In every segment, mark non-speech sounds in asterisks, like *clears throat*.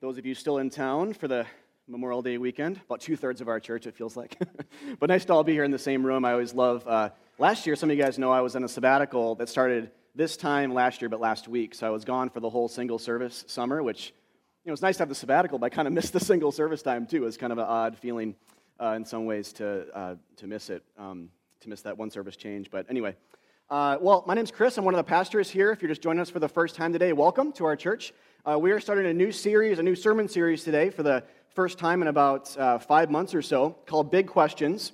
those of you still in town for the Memorial Day weekend, about two thirds of our church, it feels like. *laughs* but nice to all be here in the same room. I always love. Uh, last year, some of you guys know I was on a sabbatical that started this time last year, but last week. So I was gone for the whole single service summer, which you know, it's nice to have the sabbatical, but I kind of missed the *laughs* single service time too. It was kind of an odd feeling uh, in some ways to, uh, to miss it, um, to miss that one service change. But anyway, uh, well, my name's Chris. I'm one of the pastors here. If you're just joining us for the first time today, welcome to our church. Uh, we are starting a new series, a new sermon series today for the first time in about uh, five months or so called Big Questions.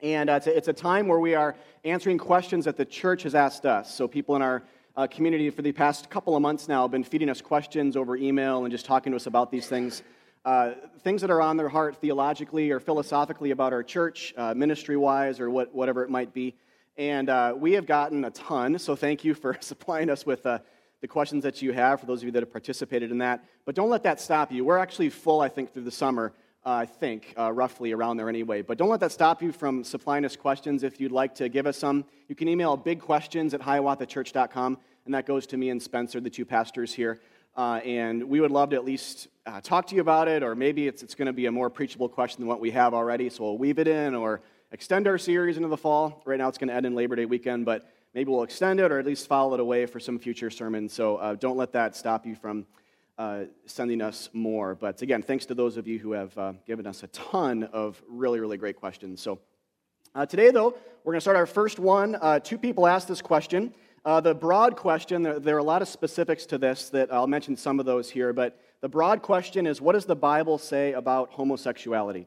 And uh, it's a, it's, a, time where we are answering questions that the church has asked us. So, people in our uh, community for the past couple of months now have been feeding us questions over email and just talking to us about these things. Uh, things that are on their heart theologically or philosophically about our church, uh, ministry wise, or what, whatever it might be. And we have gotten a ton, so thank you for *laughs* supplying us with the questions that you have for those of you that have participated in that. But don't let that stop you. We're actually full, I think, through the summer. Uh, I think, uh, roughly around there anyway. But don't let that stop you from supplying us questions. If you'd like to give us some, you can email bigquestions at hiawathachurch.com, and that goes to me and Spencer, the two pastors here. Uh, and we would love to at least uh, talk to you about it, or maybe it's, it's going to be a more preachable question than what we have already, so we'll weave it in or extend our series into the fall. Right now it's going to end in Labor Day weekend, but maybe we'll extend it or at least file it away for some future sermons. So uh, don't let that stop you from uh, sending us more. But again, thanks to those of you who have uh, given us a ton of really, really great questions. So uh, today, though, we're going to start our first one. Uh, two people asked this question. Uh, the broad question, there, there, are a lot of specifics to this that I'll mention some of those here, but the broad question is what does the Bible say about homosexuality?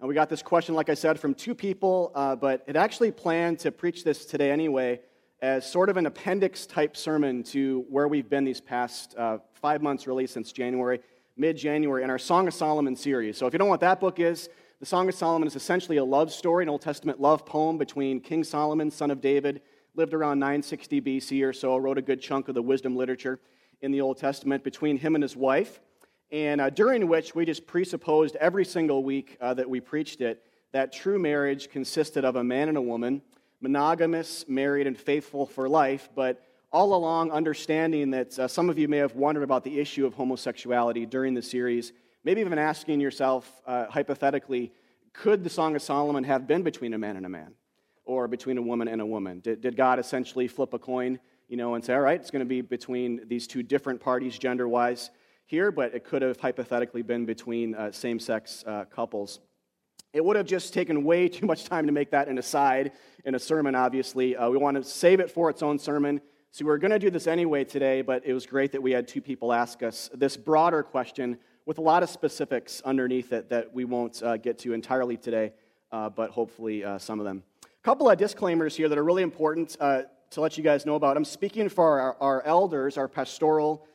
And we got this question, like I said, from two people, but it actually planned to preach this today anyway as sort of an appendix type sermon to where we've been these past uh, five months, really, since January, mid January, in our Song of Solomon series. So if you don't know what that book is, the Song of Solomon is essentially a love story, an Old Testament love poem between King Solomon, son of David, lived around 960 BC or so, wrote a good chunk of the wisdom literature in the Old Testament between him and his wife and uh, during which we just presupposed every single week uh, that we preached it that true marriage consisted of a man and a woman, monogamous, married, and faithful for life, but all along understanding that uh, some of you may have wondered about the issue of homosexuality during the series, maybe even asking yourself uh, hypothetically, could the Song of Solomon have been between a man and a man? Or between a woman and a woman? Did, did God essentially flip a coin, you know, and say, all right, it's going to be between these two different parties gender wise? here, but it could have hypothetically been between uh, same sex uh, couples. It would have just taken way too much time to make that an aside in a sermon, obviously. Uh, we want to save it for its own sermon. So we're going to do this anyway today, but it was great that we had two people ask us this broader question with a lot of specifics underneath it that we won't uh, get to entirely today, uh, but hopefully uh, some of them. A couple of disclaimers here that are really important to let you guys know about. I'm speaking for our, our elders, our pastoral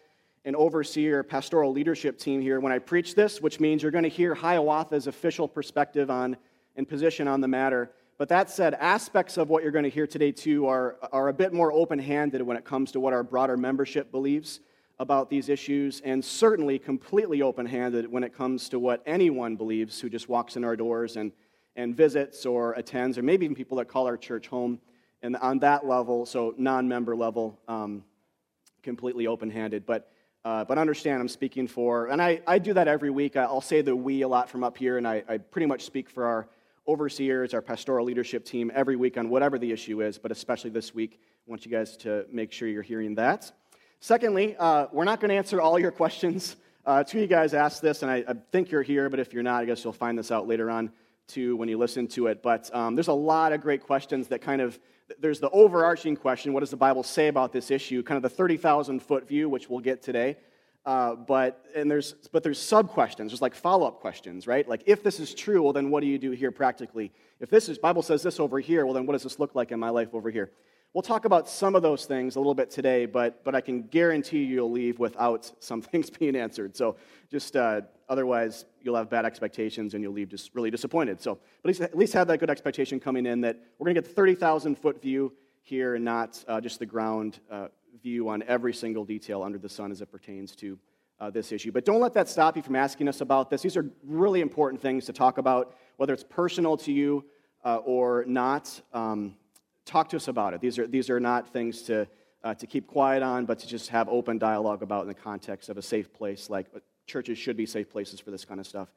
and overseer pastoral leadership team here when I preach this, which means you're going to hear Hiawatha's official perspective on and position on the matter. But that said, aspects of what you're going to hear today, too, are, are a bit more open handed when it comes to what our broader membership believes about these issues, and certainly completely open handed when it comes to what anyone believes who just walks in our doors and, and visits or attends, or maybe even people that call our church home. And on that level, so non member level, um, completely open handed. But uh, but understand I'm speaking for, and I, I do that every week. I'll say the we a lot from up here, and I, I pretty much speak for our overseers, our pastoral leadership team every week on whatever the issue is, but especially this week. I want you guys to make sure you're hearing that. Secondly, uh, we're not going to answer all your *laughs* questions. Uh, two of you guys asked this, and I, I, think you're here, but if you're not, I guess you'll find this out later on too when you listen to it. But um, there's a lot of great questions that kind of there's the overarching question what does the Bible say about this issue? Kind of the 30,000 foot view, which we'll get today. Uh, but and there's but there's sub questions there's like follow-up questions right like if this is true well then what do you do here practically if this is bible says this over here well then what does this look like in my life over here we'll talk about some of those things a little bit today but but i can guarantee you you'll leave without *laughs* some things being answered so just uh, otherwise you'll have bad expectations and you'll leave just really disappointed so at least, at least have that good expectation coming in that we're going to get the 30000 foot view here and not uh, just the ground uh, view on every single detail under the sun as it pertains to uh, this issue. But don't let that stop you from asking us about this. These are really important things to talk about, whether it's personal to you uh, or not. Um, talk to us about it. These are, these are not things to, uh, to keep quiet on, but to just have open dialogue about in the context of a safe place like churches should be safe places for this kind of stuff,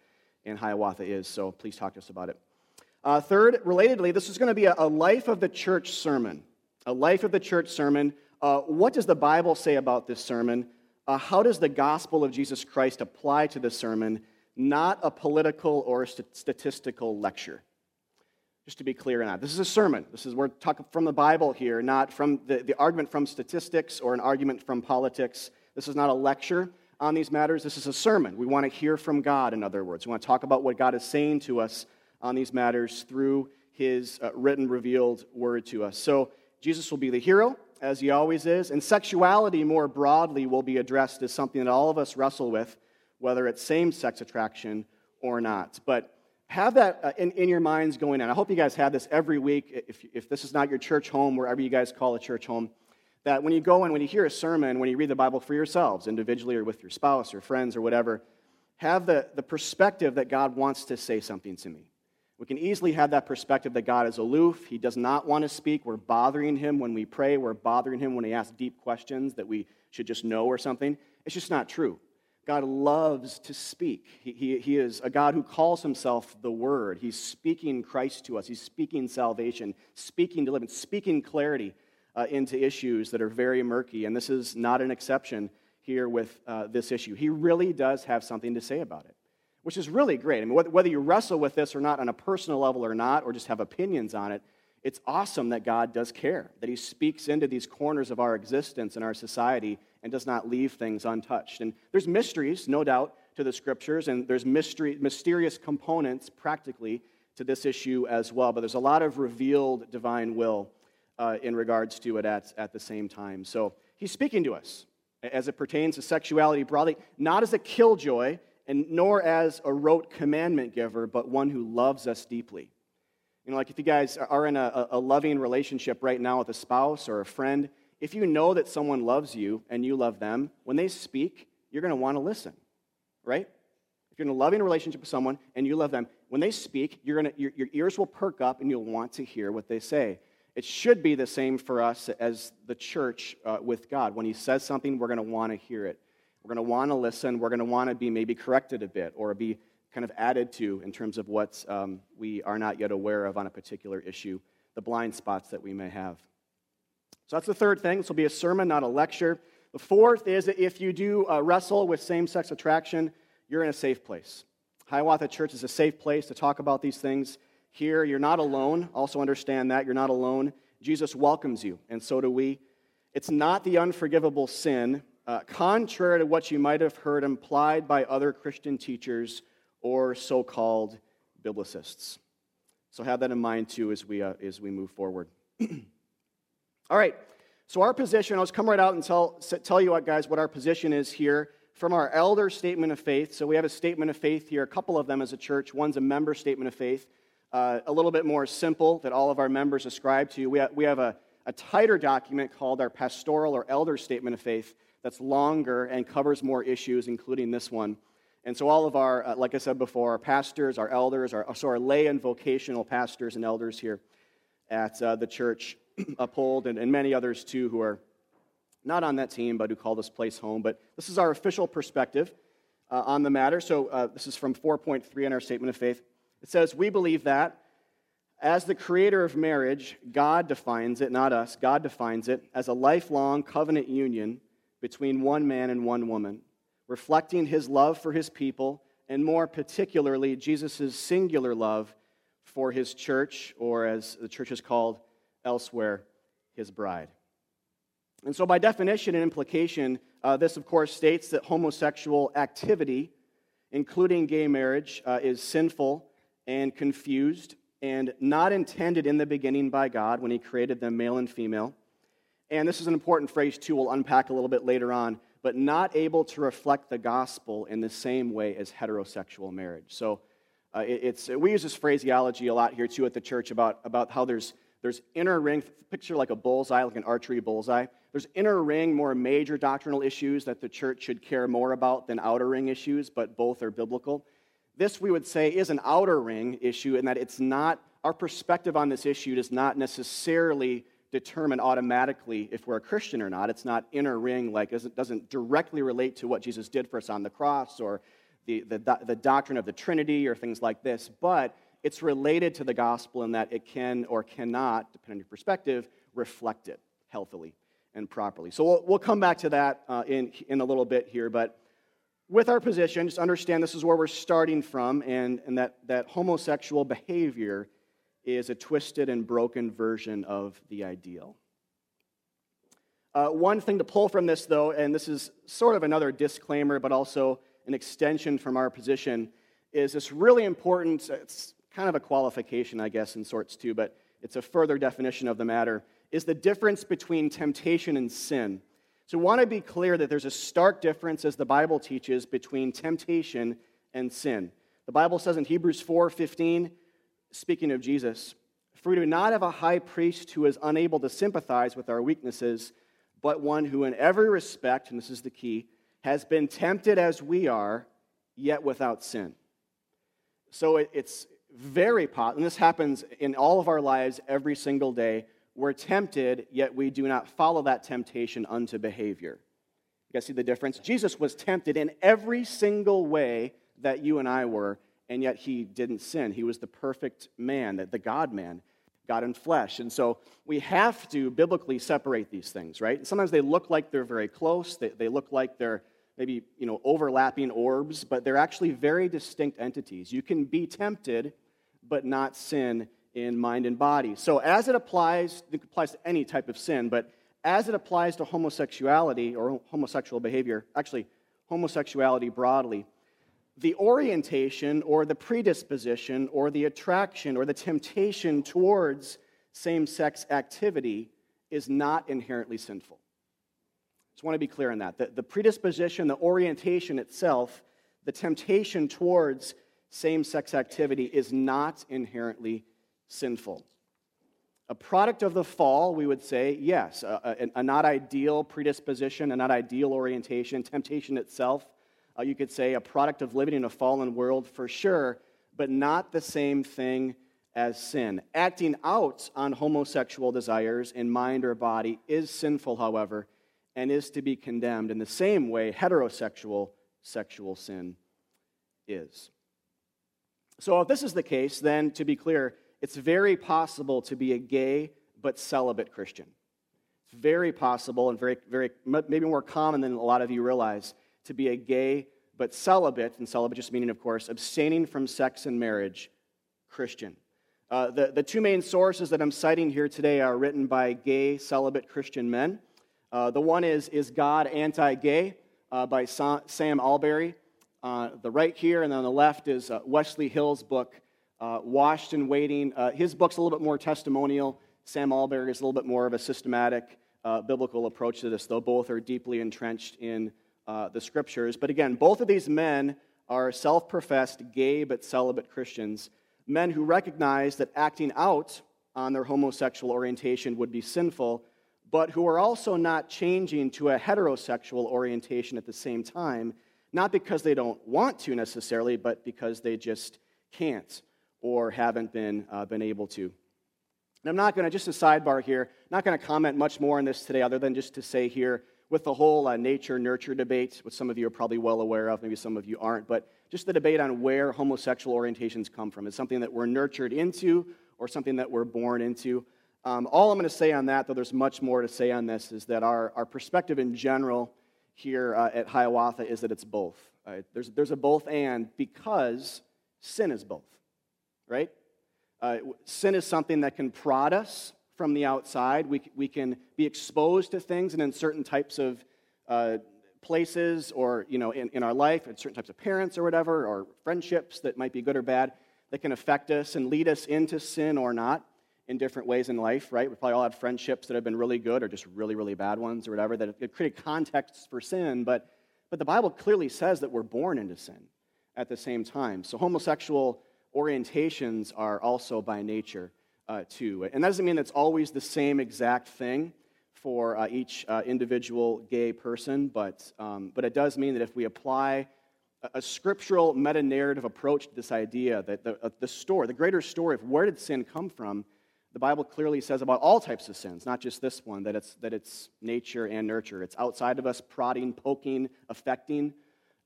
and Hiawatha is, so please talk to us about it. Uh, third, relatedly, this is going to be a, a, life of the church sermon. A life of the church sermon. Uh, what does the Bible say about this sermon? Uh, how does the gospel of Jesus Christ apply to this sermon? Not a political or st- statistical lecture. Just to be clear on that. This is a sermon. This is we're talking from the Bible here, not from the, the argument from statistics or an argument from politics. This is not a lecture on these matters. This is a sermon. We want to hear from God, in other words. We want to talk about what God is saying to us on these matters through his uh, written, revealed word to us. So, Jesus will be the hero, as he always is, and sexuality more broadly will be addressed as something that all of us wrestle with, whether it's same sex attraction or not. But have that uh, in, in your minds going on. I hope you guys have this every week. If, if this is not your church home, wherever you guys call a church home, that when you go and when you hear a sermon, when you read the Bible for yourselves, individually or with your spouse or friends or whatever, have the, the perspective that God wants to say something to me. We can easily have that perspective that God is aloof. He does not want to speak. We're bothering him when we pray. We're bothering him when he asks deep questions that we should just know or something. It's just not true. God loves to speak. He, he, he, is a God who calls himself the Word. He's speaking Christ to us. He's speaking salvation, speaking deliverance, speaking clarity uh, into issues that are very murky. And this is not an exception here with uh, this issue. He really does have something to say about it, which is really great. I mean, whether you wrestle with this or not on a personal level or not, or just have opinions on it, it's awesome that God does care, that He speaks into these corners of our existence and our society and does not leave things untouched. And there's mysteries, no doubt, to the scriptures, and there's mystery, mysterious components practically to this issue as well. But there's a lot of revealed divine will uh, in regards to it at, at the same time. So he's speaking to us as it pertains to sexuality broadly, not as a killjoy and nor as a rote commandment giver, but one who loves us deeply. You know, like if you guys are in a, a loving relationship right now with a spouse or a friend, if you know that someone loves you and you love them, when they speak, you're going to want to listen, right? If you're in a loving relationship with someone and you love them, when they speak, you're gonna, your, your ears will perk up and you'll want to hear what they say. It should be the same for us as the church uh, with God. When He says something, we're going to want to hear it. We're going to want to listen. We're going to want to be maybe corrected a bit or be kind of added to in terms of what um, we are not yet aware of on a particular issue, the blind spots that we may have. So that's the third thing. This will be a sermon, not a lecture. The fourth is that if you do uh, wrestle with same sex attraction, you're in a safe place. Hiawatha Church is a safe place to talk about these things. Here, you're not alone. Also, understand that you're not alone. Jesus welcomes you, and so do we. It's not the unforgivable sin, uh, contrary to what you might have heard implied by other Christian teachers or so called biblicists. So, have that in mind too as we, uh, as we move forward. *clears throat* All right, so our position, I'll just come right out and tell, tell you what, guys, what our position is here from our elder statement of faith. So, we have a statement of faith here, a couple of them as a church. One's a member statement of faith uh, a little bit more simple that all of our members ascribe to. We have, we have a, a tighter document called our pastoral or elder statement of faith that's longer and covers more issues, including this one. And so, all of our, uh, like I said before, our pastors, our elders, our, so our lay and vocational pastors and elders here at uh, the church *clears throat* uphold, and, and many others too who are not on that team but who call this place home. But this is our official perspective uh, on the matter. So, uh, this is from 4.3 in our statement of faith. It says, We believe that as the creator of marriage, God defines it, not us, God defines it as a lifelong covenant union between one man and one woman, reflecting his love for his people, and more particularly, Jesus' singular love for his church, or as the church is called elsewhere, his bride. And so, by definition and implication, uh, this, of course, states that homosexual activity, including gay marriage, uh, is sinful and confused and not intended in the beginning by God when He created them male and female. And this is an important phrase, too, we'll unpack a little bit later on, but not able to reflect the gospel in the same way as heterosexual marriage. So uh, it, it's, we use this phraseology a lot here, too, at the church about, about how there's, there's inner ring, picture like a bullseye, like an archery bullseye. There's inner ring, more major doctrinal issues that the church should care more about than outer ring issues, but both are biblical. This, we would say, is an outer ring issue in that it's not, our perspective on this issue does not necessarily determine automatically if we're a Christian or not. It's not inner ring, like it doesn't directly relate to what Jesus did for us on the cross or the, the, the doctrine of the Trinity or things like this, but it's related to the gospel in that it can or cannot, depending on your perspective, reflect it healthily and properly. So we'll, we'll come back to that uh, in, in a little bit here, but with our position, just understand this is where we're starting from, and, and that, that homosexual behavior is a twisted and broken version of the ideal. Uh, one thing to pull from this, though, and this is sort of another disclaimer, but also an extension from our position, is this really important, it's kind of a qualification, I guess, in sorts too, but it's a further definition of the matter, is the difference between temptation and sin. So, I want to be clear that there's a stark difference, as the Bible teaches, between temptation and sin. The Bible says in Hebrews 4 15, speaking of Jesus, For we do not have a high priest who is unable to sympathize with our weaknesses, but one who, in every respect, and this is the key, has been tempted as we are, yet without sin. So it's very possible, and this happens in all of our lives every single day. We're tempted, yet we do not follow that temptation unto behavior. You guys see the difference? Jesus was tempted in every single way that you and I were, and yet he didn't sin. He was the perfect man, the God man, God in flesh. And so we have to biblically separate these things, right? Sometimes they look like they're very close, they, they look like they're maybe you know overlapping orbs, but they're actually very distinct entities. You can be tempted, but not sin in mind and body. So as it applies, it applies to any type of sin, but as it applies to homosexuality or homosexual behavior, actually homosexuality broadly, the orientation or the predisposition or the attraction or the temptation towards same sex activity is not inherently sinful. Just want to be clear on that. The, the predisposition, the orientation itself, the temptation towards same sex activity is not inherently sinful. A product of the fall, we would say, yes, a, a, a not ideal predisposition, a not ideal orientation, temptation itself uh, you could say, a product of living in a fallen world for sure, but not the same thing as sin. Acting out on homosexual desires in mind or body is sinful, however, and is to be condemned in the same way heterosexual sexual sin is. So, if this is the case, then to be clear, it's very possible to be a gay but celibate Christian. It's very possible and very, very, maybe more common than a lot of you realize to be a gay but celibate, and celibate just meaning, of course, abstaining from sex and marriage, Christian. Uh, the, the two main sources that I'm citing here today are written by gay, celibate Christian men. Uh, the one is Is God Anti Gay uh, by Sam Allberry. Uh, the right here, and on the left is uh, Wesley Hill's book, uh, Washed and Waiting. his book's a little bit more testimonial. Sam Allberry is a little bit more of a systematic biblical approach to this, though both are deeply entrenched in uh, the scriptures. But again, both of these men are self professed gay but celibate Christians, men who recognize that acting out on their homosexual orientation would be sinful, but who are also not changing to a heterosexual orientation at the same time, not because they don't want to necessarily, but because they just can't or haven't been, uh, been able to. And I'm not going to, just a sidebar here, not going to comment much more on this today other than just to say here with the whole uh, nature nurture debate, which some of you are probably well aware of, maybe some of you aren't, but just the debate on where homosexual orientations come from. Is something that we're nurtured into or something that we're born into? Um, all I'm going to say on that, though there's much more to say on this, is that our, our perspective in general here uh, at Hiawatha is that it's both. There's, there's a both and because sin is both, right? Uh, sin is something that can prod us from the outside. We, we can be exposed to things and in certain types of uh, places or, you know, in, in our life, and certain types of parents or whatever, or friendships that might be good or bad, that can affect us and lead us into sin or not in different ways in life, right? We probably all had friendships that have been really good or just really, really bad ones or whatever that have created contexts for sin, but, but the Bible clearly says that we're born into sin at the same time. So homosexual orientations are also by nature uh, too. And that doesn't mean it's always the same exact thing for uh, each uh, individual gay person, but, um, but it does mean that if we apply a, a scriptural meta narrative approach to this idea, that the, uh, the story, the greater story of where did sin come from, the Bible clearly says about all types of sins, not just this one, that it's, that it's nature and nurture. It's outside of us, prodding, poking, affecting,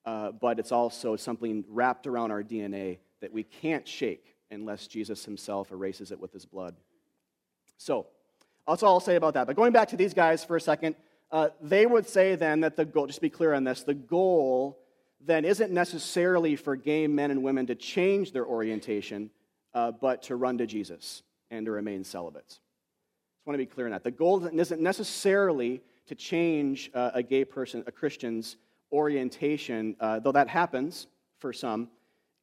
uh, but it's also something wrapped around our DNA that we can't shake unless Jesus himself erases it with his blood. So, that's all I'll say about that. But going back to these guys for a second, uh, they would say then that the goal, just be clear on this, the goal then isn't necessarily for gay men and women to change their orientation, uh, but to run to Jesus and to remain celibates. Just want to be clear on that. The goal isn't necessarily to change uh, a gay person, a Christian's orientation, uh, though that happens for some.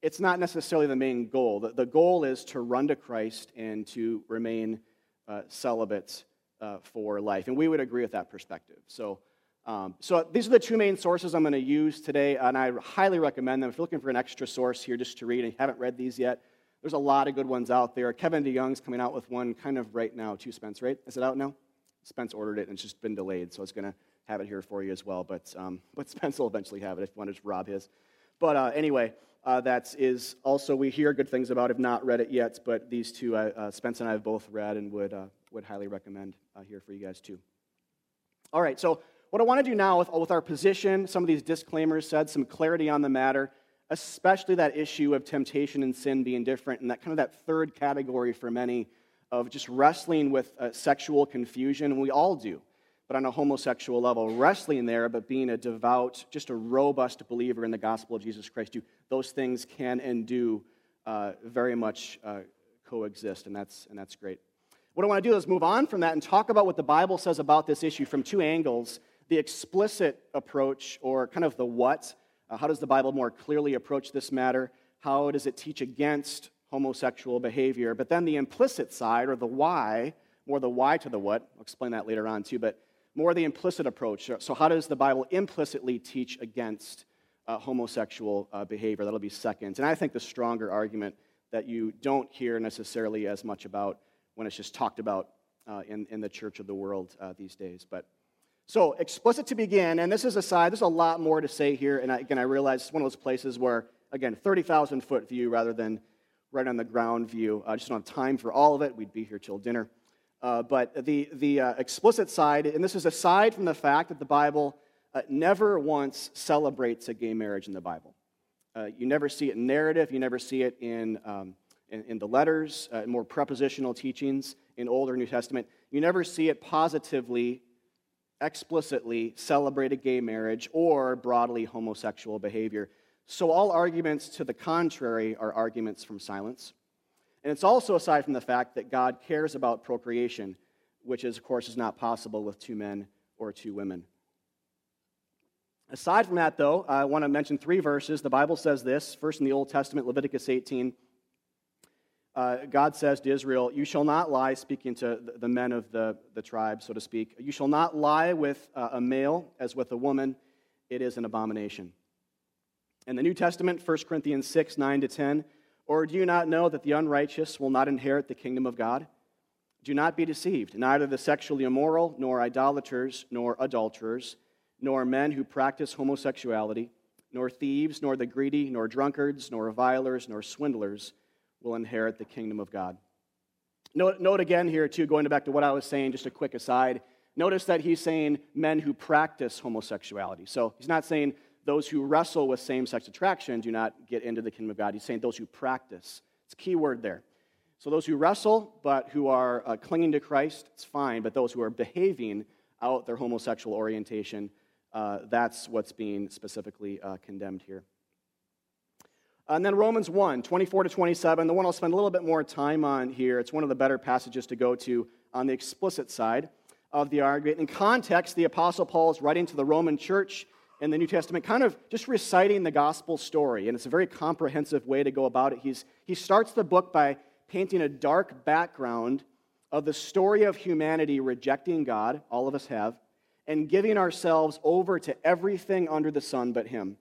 It's not necessarily the main goal. The, the goal is to run to Christ and to remain uh, celibate uh, for life. And we would agree with that perspective. So, um, so these are the two main sources I'm going to use today, and I highly recommend them. If you're looking for an extra source here just to read and you haven't read these yet, there's a lot of good ones out there. Kevin DeYoung's coming out with one kind of right now, too, Spence, right? Is it out now? Spence ordered it, and it's just been delayed, so it's going to have it here for you as well. But, um, *laughs* but Spence will eventually have it if you want to just rob his. But uh, anyway, uh, that is also, we hear good things about, have not read it yet, but these two, uh, uh Spence and I have both read and would, uh, would highly recommend uh, here for you guys too. All right, so what I want to do now with, with our position, some of these disclaimers said, some clarity on the matter, especially that issue of temptation and sin being different, and that kind of that third category for many of just wrestling with sexual confusion, we all do but on a homosexual level, wrestling there, but being a devout, just a robust believer in the gospel of Jesus Christ. Do those things can and do uh, very much uh, coexist, and that's, and that's great. What I want to do is move on from that and talk about what the Bible says about this issue from two angles the explicit approach, or kind of the what. Uh, how does the Bible more clearly approach this matter? How does it teach against homosexual behavior? But then the implicit side, or the why, more the why to the what. I'll explain that later on too. But more the implicit approach. So, how does the Bible implicitly teach against uh, homosexual uh, behavior? That'll be second. And I think the stronger argument that you don't hear necessarily as much about when it's just talked about uh, in, in the church of the world uh, these days. But so, explicit to begin, and this is a side, there's a lot more to say here. And I, again, I realize it's one of those places where, again, 30,000 foot view rather than right on the ground view. I just don't have time for all of it. We'd be here till dinner. Uh, but the, the uh, explicit side, and this is aside from the fact that the Bible uh, never once celebrates a gay marriage in the Bible. Uh, you never see it in narrative, you never see it in, um, in, in, the letters, uh, more prepositional teachings in Older New Testament. You never see it positively, explicitly celebrate a gay marriage or broadly homosexual behavior. So all arguments to the contrary are arguments from silence. And it's also aside from the fact that God cares about procreation, which is, of course, is not possible with two men or two women. Aside from that, though, I want to mention three verses. The Bible says this first in the Old Testament, Leviticus 18. Uh, God says to Israel, You shall not lie, speaking to the men of the, the tribe, so to speak. You shall not lie with uh, a male as with a woman. It is an abomination. In the New Testament, 1 Corinthians 6, 9 to 10, or do you not know that the unrighteous will not inherit the kingdom of God? Do not be deceived. Neither the sexually immoral, nor idolaters, nor adulterers, nor men who practice homosexuality, nor thieves, nor the greedy, nor drunkards, nor revilers, nor swindlers will inherit the kingdom of God. Note, note again here, too, going back to what I was saying, just a quick aside. Notice that he's saying men who practice homosexuality. So he's not saying those who wrestle with same sex attraction do not get into the kingdom of God. He's saying those who practice. It's a key word there. So those who wrestle but who are uh, clinging to Christ, it's fine. But those who are behaving out their homosexual orientation, uh, that's what's being specifically uh, condemned here. Uh, and then Romans 1, 24 to 27, the one I'll spend a little bit more time on here. It's one of the better passages to go to on the explicit side of the argument. In context, the Apostle Paul is writing to the Roman church in the New Testament, kind of just reciting the gospel story. And it's a very comprehensive way to go about it. He's, he starts the book by painting a dark background of the story of humanity rejecting God, all of us have, and giving ourselves over to everything under the sun but Him.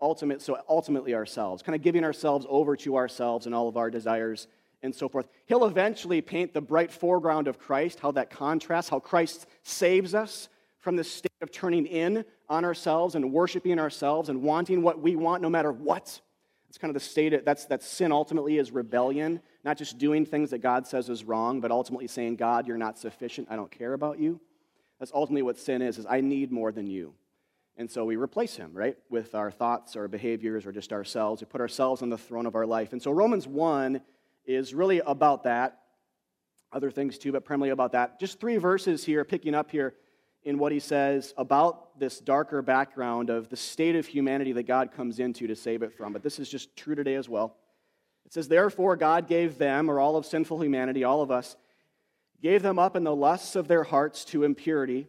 Ultimate, so ultimately ourselves, kind of giving ourselves over to ourselves and all of our desires and so forth. He'll eventually paint the bright foreground of Christ, how that contrasts, how Christ saves us from the state of turning in on ourselves and worshiping ourselves and wanting what we want no matter what. It's kind of the state of, that's that sin ultimately is rebellion, not just doing things that God says is wrong, but ultimately saying, God, you're not sufficient. I don't care about you. That's ultimately what sin is, is I need more than you. And so we replace him, right, with our thoughts, our behaviors, or just ourselves. We put ourselves on the throne of our life. And so Romans 1 is really about that. Other things too, but primarily about that. Just three verses here, picking up here in what he says about this darker background of the state of humanity that God comes into to save it from. But this is just true today as well. It says, Therefore, God gave them, or all of sinful humanity, all of us, gave them up in the lusts of their hearts to impurity,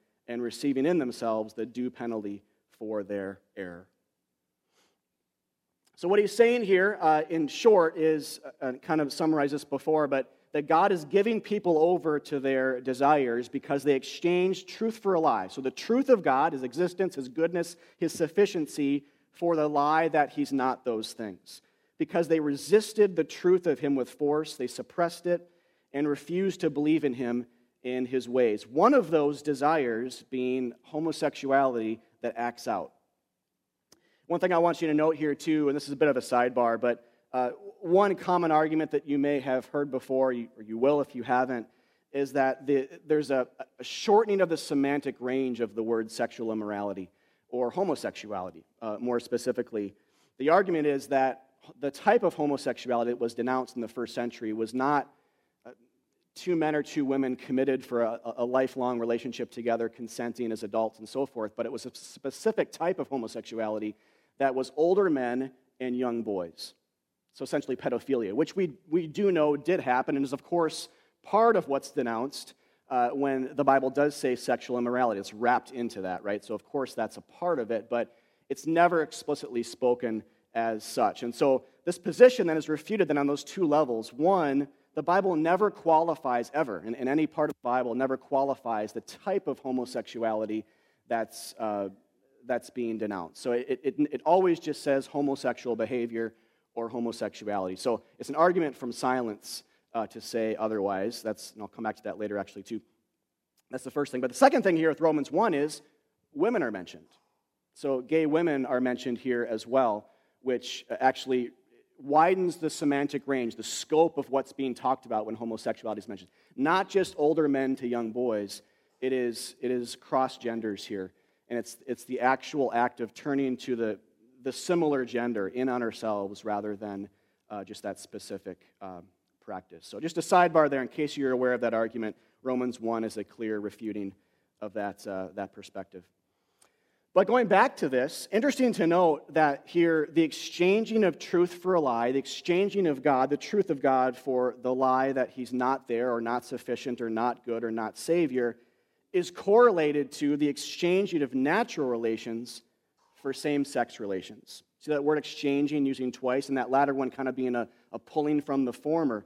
and receiving in themselves the due penalty for their error. So, what he's saying here, uh, in short, is uh, kind of summarized this before, but that God is giving people over to their desires because they exchange truth for a lie. So the truth of God, his existence, his goodness, his sufficiency, for the lie that he's not those things. Because they resisted the truth of him with force, they suppressed it and refused to believe in him in his ways. One of those desires being homosexuality that acts out. One thing I want you to note here, too, and this is a bit of a sidebar, but uh, one common argument that you may have heard before, or you will if you haven't, is that the, there's a, a, shortening of the semantic range of the word sexual immorality or homosexuality, uh, more specifically. The argument is that the type of homosexuality that was denounced in the first century was not two men or two women committed for a, a lifelong relationship together, consenting as adults and so forth, but it was a specific type of homosexuality that was older men and young boys. So essentially, pedophilia, which we, we do know did happen and is, of course, part of what's denounced uh, when the Bible does say sexual immorality. It's wrapped into that, right? So, of course, that's a part of it, but it's never explicitly spoken as such. And so, this position then is refuted then on those two levels. One, the Bible never qualifies ever, in, in any part of the Bible, never qualifies the type of homosexuality that's, uh, that's being denounced. So, it, it, it always just says homosexual behavior or homosexuality. So it's an argument from silence uh, to say otherwise. That's, and I'll come back to that later actually too. That's the first thing. But the second thing here with Romans 1 is women are mentioned. So gay women are mentioned here as well, which uh, actually widens the semantic range, the scope of what's being talked about when homosexuality is mentioned. Not just older men to young boys, it is, it is cross genders here. And it's, it's the actual act of turning to the, the similar gender in on ourselves rather than uh, just that specific um, practice. So, just a sidebar there in case you're aware of that argument. Romans 1 is a clear refuting of that, uh, that perspective. But going back to this, interesting to note that here the exchanging of truth for a lie, the exchanging of God, the truth of God for the lie that he's not there or not sufficient or not good or not Savior, is correlated to the exchanging of natural relations for same sex relations. See that word exchanging using twice, and that latter one kind of being a, a pulling from the former.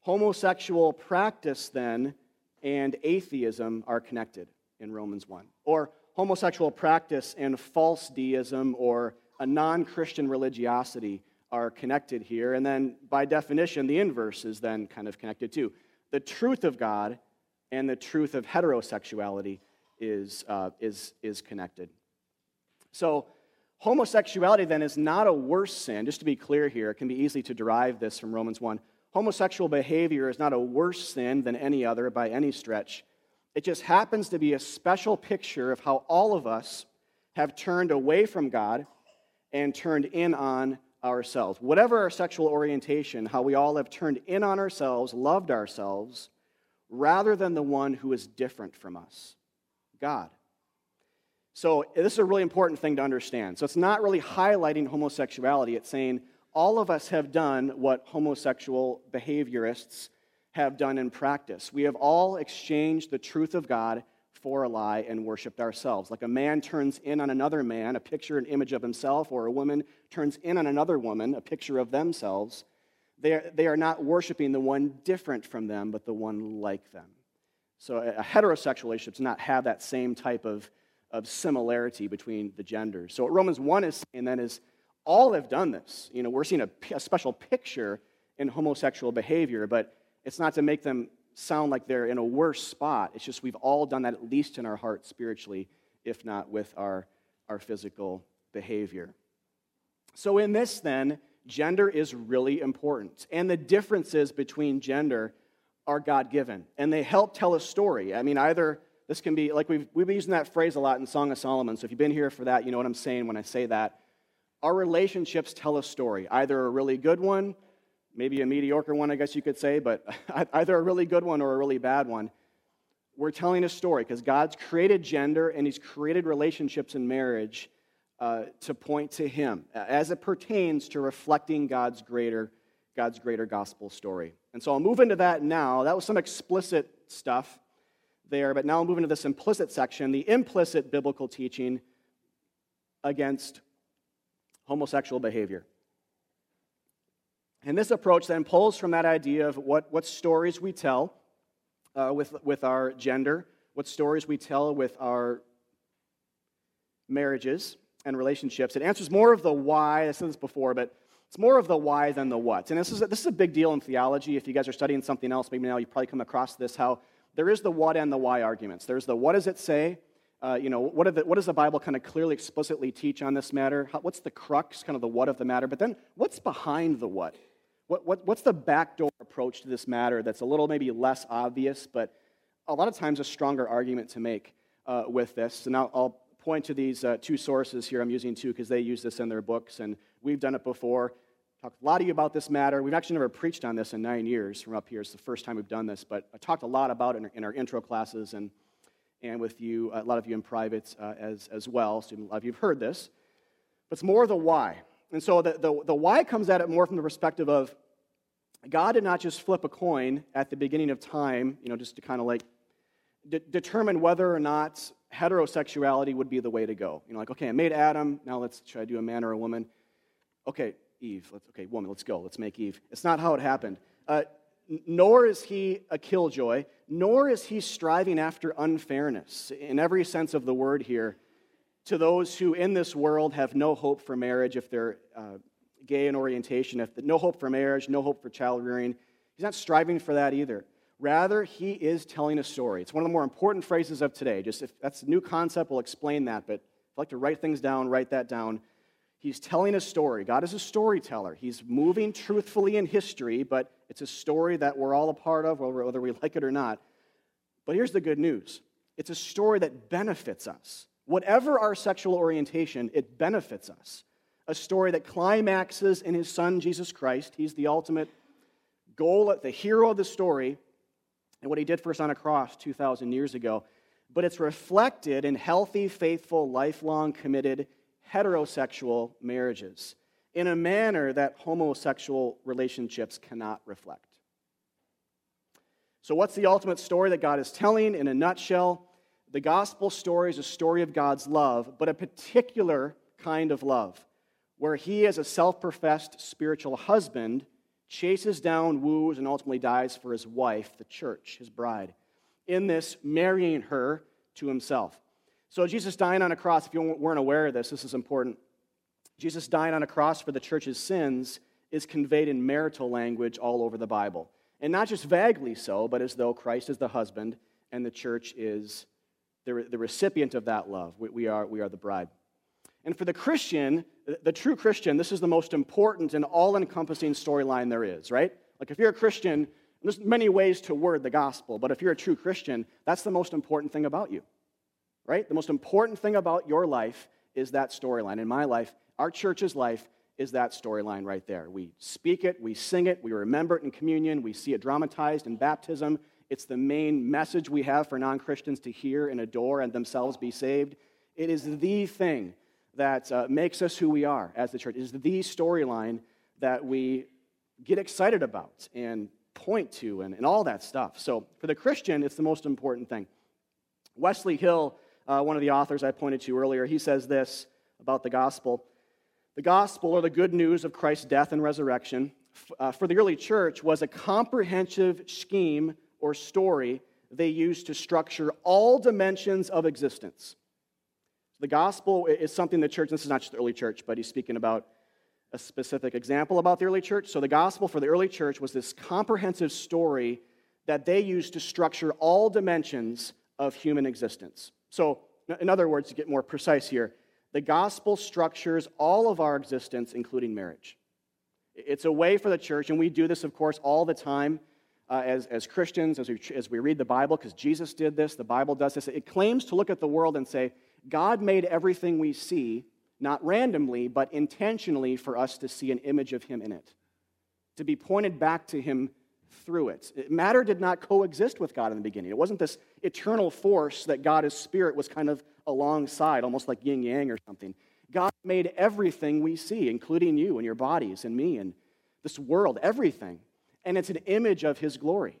Homosexual practice, then, and atheism are connected in Romans 1. Or homosexual practice and false deism or a non Christian religiosity are connected here. And then, by definition, the inverse is then kind of connected too. The truth of God and the truth of heterosexuality is, uh, is, is connected. So, homosexuality then is not a worse sin. Just to be clear here, it can be easy to derive this from Romans 1. Homosexual behavior is not a worse sin than any other by any stretch. It just happens to be a special picture of how all of us have turned away from God and turned in on ourselves. Whatever our sexual orientation, how we all have turned in on ourselves, loved ourselves, rather than the one who is different from us God. So, this is a really important thing to understand. So, it's not really highlighting homosexuality, it's saying all of us have done what homosexual behaviorists have done in practice. We have all exchanged the truth of God for a lie and worshiped ourselves. Like a man turns in on another man, a picture, an image of himself, or a woman turns in on another woman, a picture of themselves. they are, they are not worshiping the one different from them, but the one like them. So a, heterosexual relationship does not have that same type of, of similarity between the genders. So what Romans 1 is saying then is all have done this. You know, we're seeing a, a special picture in homosexual behavior, but it's not to make them sound like they're in a worse spot. It's just we've all done that at least in our heart spiritually, if not with our, our physical behavior. So, in this, then, gender is really important. And the differences between gender are God given. And they help tell a story. I mean, either this can be, like we've, we've been using that phrase a lot in Song of Solomon. So, if you've been here for that, you know what I'm saying when I say that. Our relationships tell a story, either a really good one maybe a mediocre one, I guess you could say, but *laughs* either a really good one or a really bad one. We're telling a story because God's created gender and He's created relationships in marriage uh, to point to Him as it pertains to reflecting God's greater, God's greater gospel story. And so I'll move into that now. That was some explicit stuff there, but now I'll move into this implicit section the implicit biblical teaching against homosexual behavior. And this approach then pulls from that idea of what, what stories we tell uh, with, with our gender, what stories we tell with our marriages and relationships. It answers more of the why. I said this before, but it's more of the why than the what. And this is, a, this is a big deal in theology. If you guys are studying something else, maybe now you've probably come across this how there is the what and the why arguments. There's the what does it say? Uh, you know, what, the, what, does the Bible kind of clearly, explicitly teach on this matter? How, what's the crux, kind of the what of the matter? But then what's behind the what? What, what, what's the backdoor approach to this matter that's a little maybe less obvious, but a lot of times a stronger argument to make uh, with this? So now I'll point to these uh, two sources here. I'm using two because they use this in their books, and we've done it before. Talked a lot of you about this matter. We've actually never preached on this in nine years from up here. It's the first time we've done this, but I talked a lot about it in our, in our intro classes and, and with you, a lot of you in private uh, as, as well. So a lot of you have heard this. But it's more the why. And so the, the, the why comes at it more from the perspective of God did not just flip a coin at the beginning of time, you know, just to kind of like de- determine whether or not heterosexuality would be the way to go. You know, like, okay, I made Adam, now let's try to do a man or a woman. Okay, Eve, let's, okay, woman, let's go, let's make Eve. It's not how it happened. Uh, nor is he a killjoy, nor is he striving after unfairness in every sense of the word here to those who in this world have no hope for marriage if they're uh, gay in orientation, if no hope for marriage, no hope for child rearing. He's not striving for that either. Rather, he is telling a story. It's one of the more important phrases of today. Just if that's a new concept, we'll explain that. But if you like to write things down, write that down. He's telling a story. God is a storyteller. He's moving truthfully in history, but it's a story that we're all a part of, whether we like it or not. But here's the good news it's a story that benefits us. Whatever our sexual orientation, it benefits us a story that climaxes in his son, Jesus Christ. He's the ultimate goal, the hero of the story, and what he did for us on a cross 2,000 years ago. But it's reflected in healthy, faithful, lifelong, committed, heterosexual marriages in a manner that homosexual relationships cannot reflect. So, what's the ultimate story that God is telling in a nutshell? The gospel story is a story of God's love, but a particular kind of love where he, as a self professed spiritual husband, chases down, woos, and ultimately dies for his wife, the church, his bride. In this, marrying her to himself. So, Jesus dying on a cross, if you weren't aware of this, this is important. Jesus dying on a cross for the church's sins is conveyed in marital language all over the Bible. And not just vaguely so, but as though Christ is the husband and the church is the, the recipient of that love. We, we, are, we are the bride. And for the Christian, the true Christian, this is the most important and all encompassing storyline there is, right? Like if you're a Christian, there's many ways to word the gospel, but if you're a true Christian, that's the most important thing about you, right? The most important thing about your life is that storyline. In my life, our church's life is that storyline right there. We speak it, we sing it, we remember it in communion, we see it dramatized in baptism. It's the main message we have for non Christians to hear and adore and themselves be saved. It is the thing that uh, makes us who we are as the church. It is the storyline that we get excited about and point to and, and all that stuff. So for the Christian, it's the most important thing. Wesley Hill, uh, one of the authors I pointed to earlier, he says this about the gospel. The gospel, or the good news of Christ's death and resurrection, uh, for the early church was a comprehensive scheme or story they used to structure all dimensions of existence. The gospel is something the church, this is not just the early church, but he's speaking about a specific example about the early church. So the gospel for the early church was this comprehensive story that they used to structure all dimensions of human existence. So, in other words, to get more precise here, the gospel structures all of our existence, including marriage. It's a way for the church, and we do this, of course, all the time uh, as, as Christians, as we, as we read the Bible, because Jesus did this, the Bible does this. It claims to look at the world and say, God made everything we see, not randomly, but intentionally for us to see an image of Him in it, to be pointed back to Him through it. Matter did not coexist with God in the beginning. It wasn't this eternal force that God as spirit was kind of alongside, almost like yin yang or something. God made everything we see, including you and your bodies and me and this world, everything. And it's an image of his glory.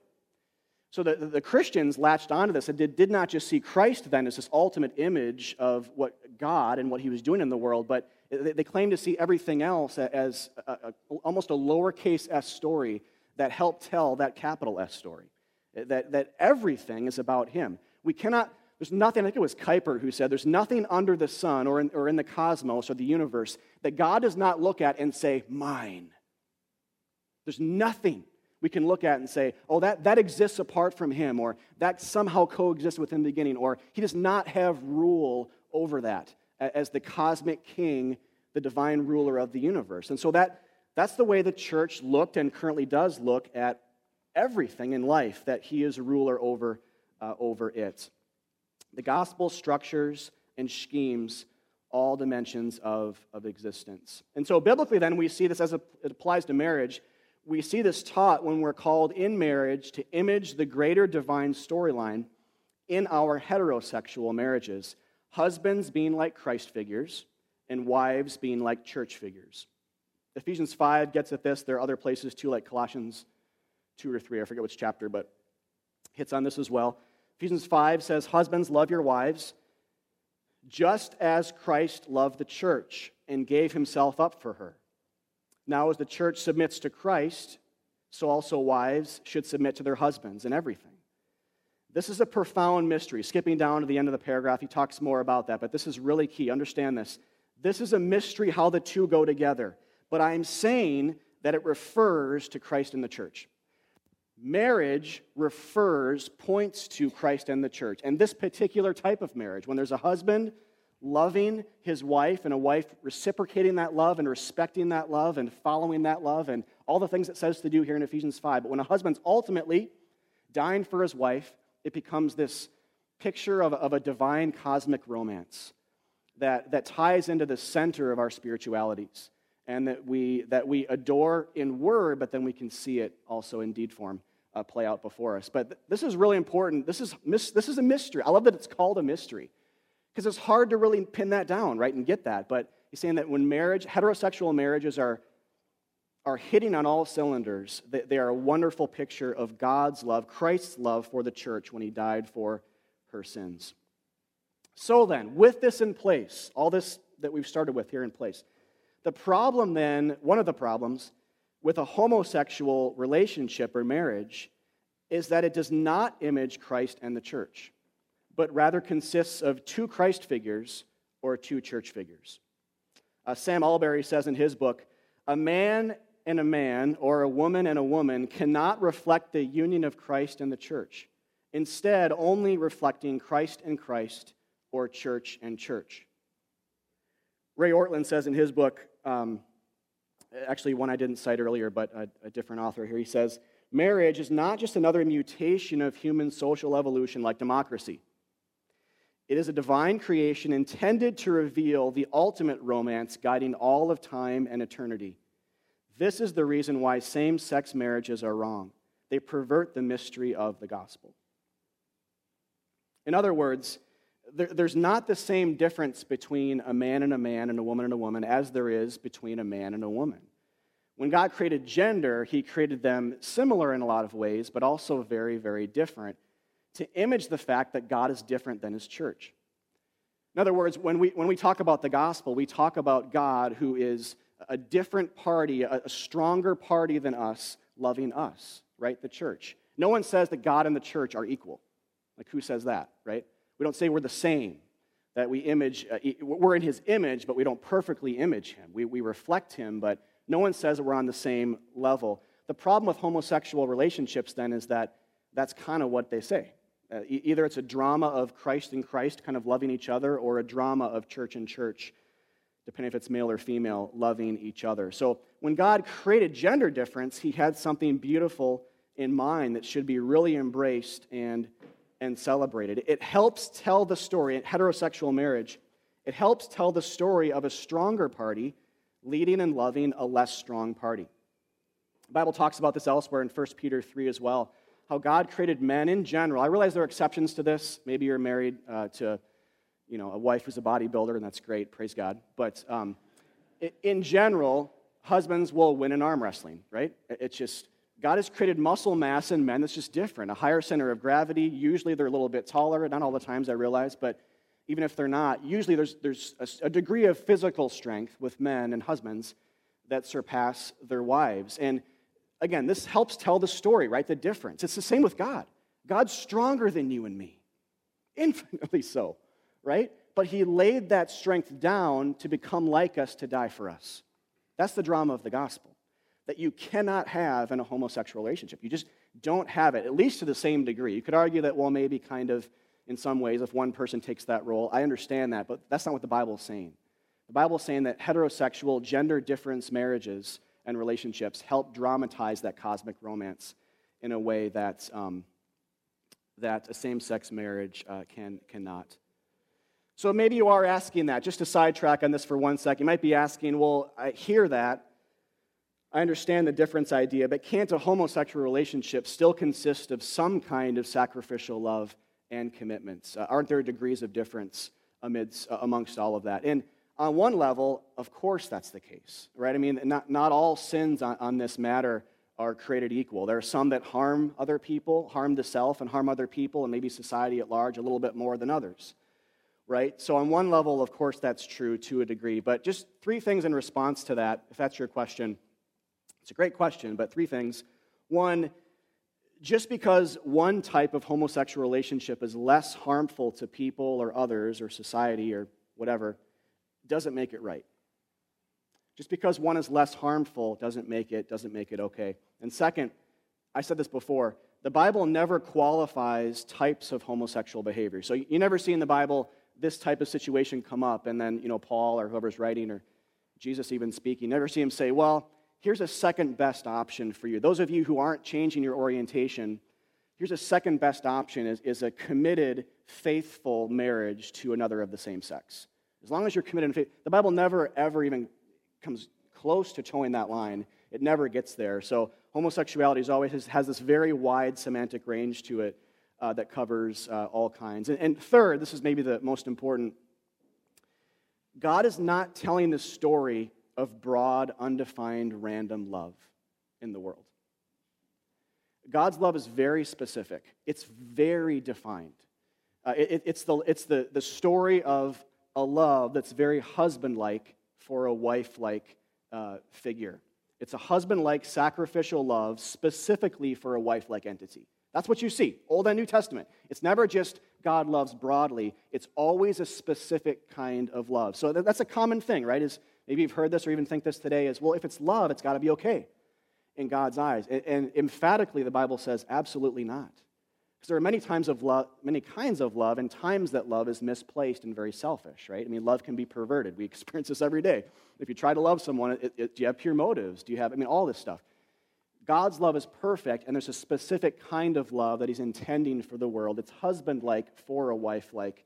So the, the Christians latched onto this and did, did not just see Christ then as this ultimate image of what God and what he was doing in the world, but they, they claimed to see everything else as a, a, almost a lowercase s story that helped tell that capital S story. Eh, that, that everything is about him. We cannot, there's nothing, I think it was Kuyper who said, there's nothing under the sun or in, or in the cosmos or the universe that God does not look at and say, mine. There's nothing we can look at and say, oh, that, that exists apart from him, or that somehow coexists with him the beginning, or he does not have rule over that as the cosmic king, the divine ruler of the universe. And so that, that's the way the church looked and currently does look at everything in life, that he is a ruler over, uh, over it. The gospel structures and schemes all dimensions of, of existence. And so, biblically, then, we see this as it applies to marriage. We see this taught when we're called in marriage to image the greater divine storyline in our heterosexual marriages. Husbands being like Christ figures, and wives being like church figures. Ephesians 5 gets at this. There are other places too, like Colossians 2 or 3. I forget which chapter, but hits on this as well. Ephesians 5 says, Husbands, love your wives, just as Christ loved the church and gave himself up for her. Now, as the church submits to Christ, so also wives should submit to their husbands in everything. This is a profound mystery. Skipping down to the end of the paragraph, he talks more about that, but this is really key. Understand this. This is a mystery how the two go together but I'm saying that it refers to Christ and the church. Marriage refers, points to Christ and the church. And this particular type of marriage, when there's a husband loving his wife and a wife reciprocating that love and respecting that love and following that love and all the things it says to do here in Ephesians 5. But when a husband's ultimately dying for his wife, it becomes this picture of, of a divine cosmic romance that, that ties into the center of our spiritualities and that we, that we adore in word, but then we can see it also in deed form uh, play out before us. But th- this is really important. This is, this is a mystery. I love that it's called a mystery because it's hard to really pin that down, right, and get that. But he's saying that when marriage, heterosexual marriages are, are hitting on all cylinders, they, they are a wonderful picture of God's love, Christ's love for the church when he died for her sins. So then, with this in place, all this that we've started with here in place, the problem then, one of the problems with a homosexual relationship or marriage is that it does not image Christ and the church, but rather consists of two Christ figures or two church figures. Uh, Sam Allberry says in his book, a man and a man or a woman and a woman cannot reflect the union of Christ and the church, instead, only reflecting Christ and Christ or church and church. Ray Ortlund says in his book, um, actually one I didn't cite earlier, but a, a different author here. He says, Marriage is not just another mutation of human social evolution like democracy. It is a divine creation intended to reveal the ultimate romance guiding all of time and eternity. This is the reason why same sex marriages are wrong. They pervert the mystery of the gospel. In other words, there, there's not the same difference between a man and a man and a woman and a woman as there is between a man and a woman. When God created gender, He created them similar in a lot of ways, but also very, very different to image the fact that God is different than His church. In other words, when we, when we talk about the gospel, we talk about God who is a different party, a, a stronger party than us, loving us, right? The church. No one says that God and the church are equal. Like, who says that, right? We don't say we're the same, that we image, uh, we're in his image, but we don't perfectly image him. We, we reflect him, but no one says that we're on the same level. The problem with homosexual relationships then is that that's kind of what they say. Uh, either it's a drama of Christ and Christ kind of loving each other, or a drama of church and church, depending if it's male or female, loving each other. So when God created gender difference, he had something beautiful in mind that should be really embraced and, and celebrated. It helps tell the story, heterosexual marriage, it helps tell the story of a stronger party leading and loving a less strong party. The Bible talks about this elsewhere in 1 Peter 3 as well how God created men in general. I realize there are exceptions to this. Maybe you're married uh, to you know, a wife who's a bodybuilder, and that's great, praise God. But um, in general, husbands will win in arm wrestling, right? It's just, God has created muscle mass in men that's just different. A higher center of gravity, usually they're a little bit taller, not all the times I realize, but even if they're not, usually there's, there's a, a degree of physical strength with men and husbands that surpass their wives. And again, this helps tell the story, right? The difference. It's the same with God. God's stronger than you and me, infinitely *laughs* so, right? But he laid that strength down to become like us to die for us. That's the drama of the gospel that you cannot have in a homosexual relationship. You just don't have it, at least to the same degree. You could argue that, well, maybe kind of in some ways if one person takes that role. I understand that, but that's not what the Bible is saying. The Bible is saying that heterosexual, gender difference marriages and relationships help dramatize that cosmic romance in a way that, um, that a same sex marriage uh, can, cannot. So maybe you are asking that. Just to sidetrack on this for one second, you might be asking, well, I hear that. I understand the difference idea, but can't a homosexual relationship still consist of some kind of sacrificial love and commitments? Uh, aren't there degrees of difference amidst, uh, amongst all of that? And on one level, of course that's the case, right? I mean, not, not all sins on, on this matter are created equal. There are some that harm other people, harm the self, and harm other people, and maybe society at large a little bit more than others, right? So, on one level, of course, that's true to a degree. But just three things in response to that, if that's your question. It's a great question, but three things. One, just because one type of homosexual relationship is less harmful to people or others or society or whatever doesn't make it right. Just because one is less harmful doesn't make it doesn't make it okay. And second, I said this before, the Bible never qualifies types of homosexual behavior. So you never see in the Bible this type of situation come up and then, you know, Paul or whoever's writing or Jesus even speaking, never see him say, "Well, here's a second best option for you. Those of you who aren't changing your orientation, here's a second best option is, is a committed, faithful marriage to another of the same sex. As long as you're committed in faith, the Bible never, ever even comes close to toeing that line. It never gets there. So homosexuality is always has, has this very wide semantic range to it uh, that covers uh, all kinds. And, and third, this is maybe the most important God is not telling the story of broad, undefined, random love in the world. God's love is very specific, it's very defined. Uh, it, it's the, it's the, the story of a love that's very husband like for a wife like uh, figure. It's a husband like sacrificial love specifically for a wife like entity. That's what you see, Old and New Testament. It's never just God loves broadly, it's always a specific kind of love. So that's a common thing, right? Is maybe you've heard this or even think this today is well, if it's love, it's got to be okay in God's eyes. And emphatically, the Bible says absolutely not. Because there are many times of love, many kinds of love, and times that love is misplaced and very selfish, right? I mean, love can be perverted. We *laughs* experience this every day. If you try to love someone, it, it, do you have pure motives? Do you have, I mean, all this stuff. God's love is perfect, and there's a specific kind of love that He's intending for the world. It's husband like for a wife like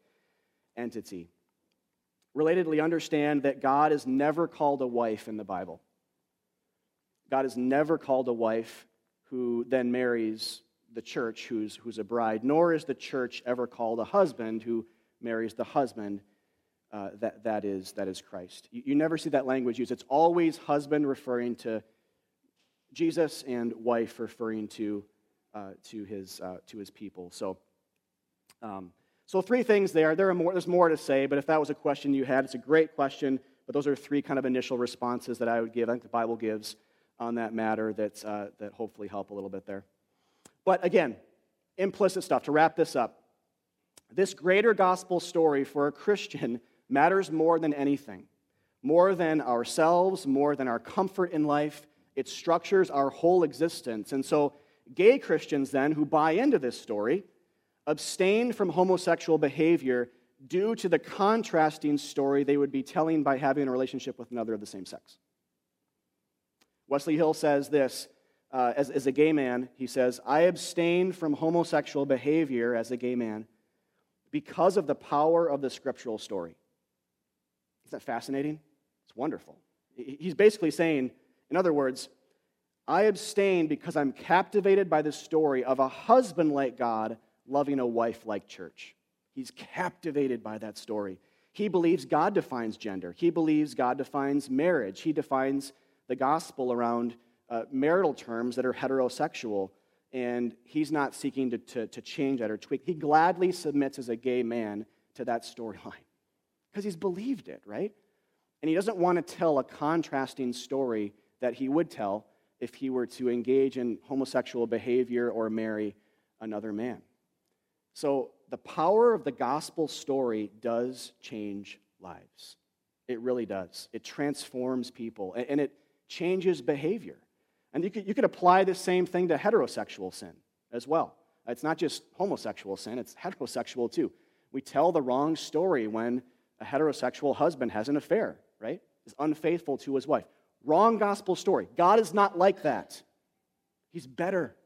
entity. Relatedly, understand that God is never called a wife in the Bible. God is never called a wife who then marries the church who's, who's a bride, nor is the church ever called a husband who marries the husband uh, that, that, is, that is Christ. You, you never see that language used. It's always husband referring to Jesus and wife referring to, uh, to, his, uh, to his people. So, um, so three things there. there are more, there's more to say, but if that was a question you had, it's a great question. But those are three kind of initial responses that I would give, I think the Bible gives on that matter that's, uh, that hopefully help a little bit there. But again, implicit stuff. To wrap this up, this greater gospel story for a Christian matters more than anything, more than ourselves, more than our comfort in life. It structures our whole existence. And so, gay Christians, then, who buy into this story, abstain from homosexual behavior due to the contrasting story they would be telling by having a relationship with another of the same sex. Wesley Hill says this uh, as, as a gay man, he says, I abstain from homosexual behavior as a gay man because of the power of the scriptural story. Isn't that fascinating? It's wonderful. He's basically saying, in other words, I abstain because I'm captivated by the story of a husband like God loving a wife like church. He's captivated by that story. He believes God defines gender. He believes God defines marriage. He defines the gospel around uh, marital terms that are heterosexual, and he's not seeking to, to, to change that or tweak. He gladly submits as a gay man to that storyline because he's believed it, right? And he doesn't want to tell a contrasting story that he would tell if he were to engage in homosexual behavior or marry another man. So, the power of the gospel story does change lives. It really does. It transforms people and it changes behavior. And you could, you could apply the same thing to heterosexual sin as well. It's not just homosexual sin, it's heterosexual too. We tell the wrong story when a heterosexual husband has an affair, right? Is unfaithful to his wife. Wrong gospel story. God is not like that. He's better.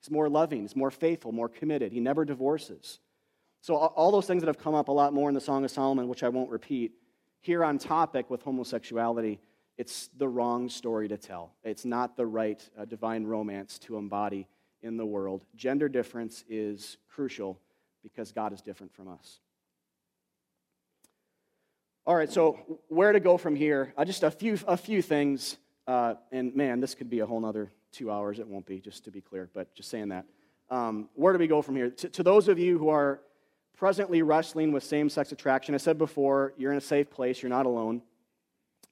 He's more loving. He's more faithful, more committed. He never divorces. So, all those things that have come up a lot more in the Song of Solomon, which I won't repeat, here on topic with homosexuality, it's the wrong story to tell. It's not the right uh, divine romance to embody in the world. Gender difference is crucial because God is different from us. All right, so where to go from here? Uh, just a few, a few things. Uh, and man, this could be a whole other two hours. It won't be, just to be clear, but just saying that. Um, where do we go from here? To, to those of you who are presently wrestling with same sex attraction, I said before, you're in a safe place, you're not alone.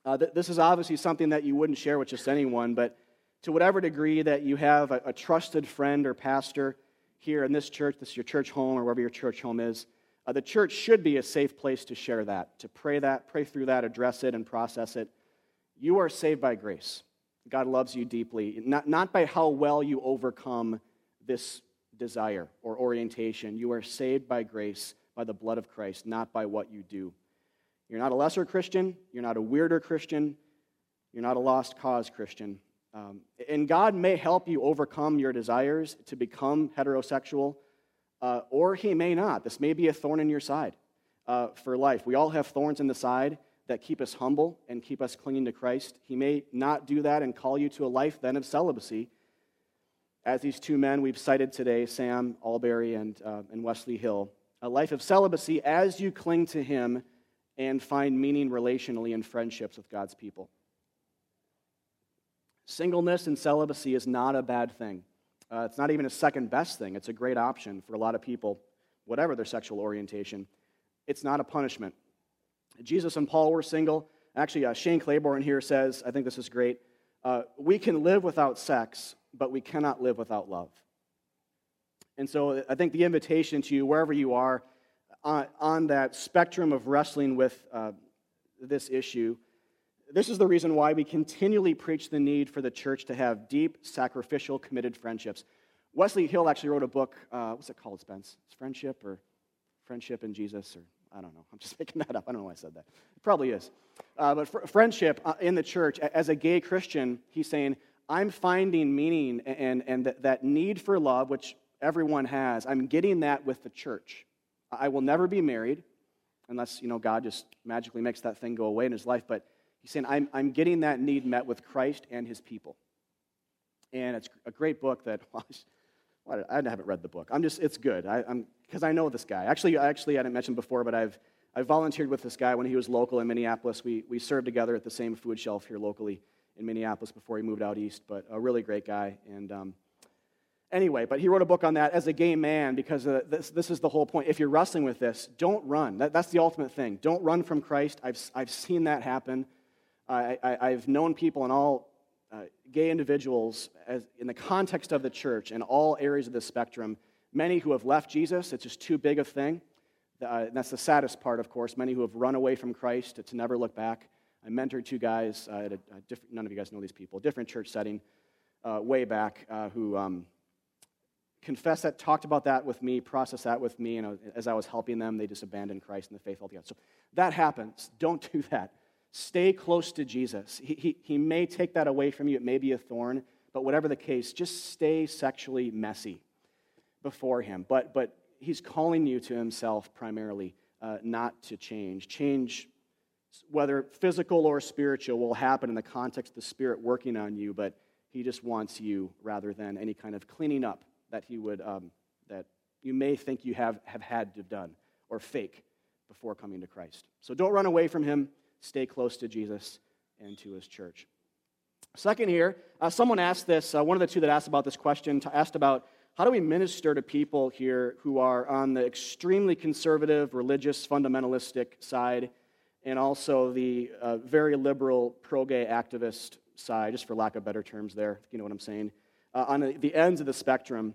Uh, th- this is obviously something that you wouldn't share with just anyone, but to whatever degree that you have a, a trusted friend or pastor here in this church, this is your church home or wherever your church home is, uh, the church should be a safe place to share that, to pray that, pray through that, address it, and process it. You are saved by grace. God loves you deeply, not, not by how well you overcome this desire or orientation. You are saved by grace, by the blood of Christ, not by what you do. You're not a lesser Christian. You're not a weirder Christian. You're not a lost cause Christian. Um, and God may help you overcome your desires to become heterosexual, uh, or He may not. This may be a thorn in your side uh, for life. We all have thorns in the side that keep us humble and keep us clinging to Christ. He may not do that and call you to a life then of celibacy. As these two men we've cited today, Sam Allberry and, uh, and Wesley Hill, a life of celibacy as you cling to Him and find meaning relationally in friendships with God's people. Singleness and celibacy is not a bad thing. Uh, it's not even a second best thing. It's a great option for a lot of people, whatever their sexual orientation. It's not a punishment. Jesus and Paul were single. Actually, uh, Shane Claiborne here says, I think this is great. Uh, we can live without sex, but we cannot live without love. And so I think the invitation to you, wherever you are, on, on that spectrum of wrestling with uh, this issue, this is the reason why we continually preach the need for the church to have deep, sacrificial, committed friendships. Wesley Hill actually wrote a book. Uh, what's it called, Spence? It's Friendship or Friendship in Jesus? Or I don't know. I'm just *laughs* making that up. I don't know why I said that. It probably is. Uh, but fr- friendship uh, in the church, as a gay Christian, he's saying, I'm finding meaning and, and th- that need for love, which everyone has, I'm getting that with the church. I will never be married unless, you know, God just magically makes that thing go away in his life. But he's saying, I'm, I'm getting that need met with Christ and his people. And it's a great book that, *laughs* well, I haven't read the book. I'm just, it's good. I, am because I know this guy. Actually, I actually, I didn't mention before, but I've, I volunteered with this guy when he was local in Minneapolis. We, we served together at the same food shelf here locally in Minneapolis before he moved out east, but a really great guy. And um, Anyway, but he wrote a book on that as a gay man because uh, this, this is the whole point. If you're wrestling with this, don't run. That, that's the ultimate thing. Don't run from Christ. I've, I've seen that happen I, I, have known people in all uh, gay individuals as, in the context of the church in all areas of the spectrum, many who have left Jesus, it's just too big a thing. Uh, that's the saddest part, of course. Many who have run away from Christ to, to never look back. I mentored two guys, uh, at a, a none of you guys know these people, different church setting, uh, way back, uh, who um, confessed that, talked about that with me, processed that with me, and as I was helping them, they just abandoned Christ and the faith altogether. So that happens. Don't do that. Stay close to Jesus. He, he, he may take that away from you, it may be a thorn, but whatever the case, just stay sexually messy before Him. But, but He's calling you to Himself primarily, uh, not to change. Change, whether physical or spiritual, will happen in the context of the Spirit working on you, but He just wants you rather than any kind of cleaning up that He would, um, that you may think you have, have had to have done or fake before coming to Christ. So don't run away from Him stay close to Jesus and to his church. Second, here, uh, someone asked this, uh, one of the two that asked about this question, asked about how do we minister to people here who are on the extremely conservative, religious, fundamentalistic side, and also the uh, very liberal, pro gay activist side, just for lack of better terms there, you know what I'm saying, uh, on the, ends of the spectrum.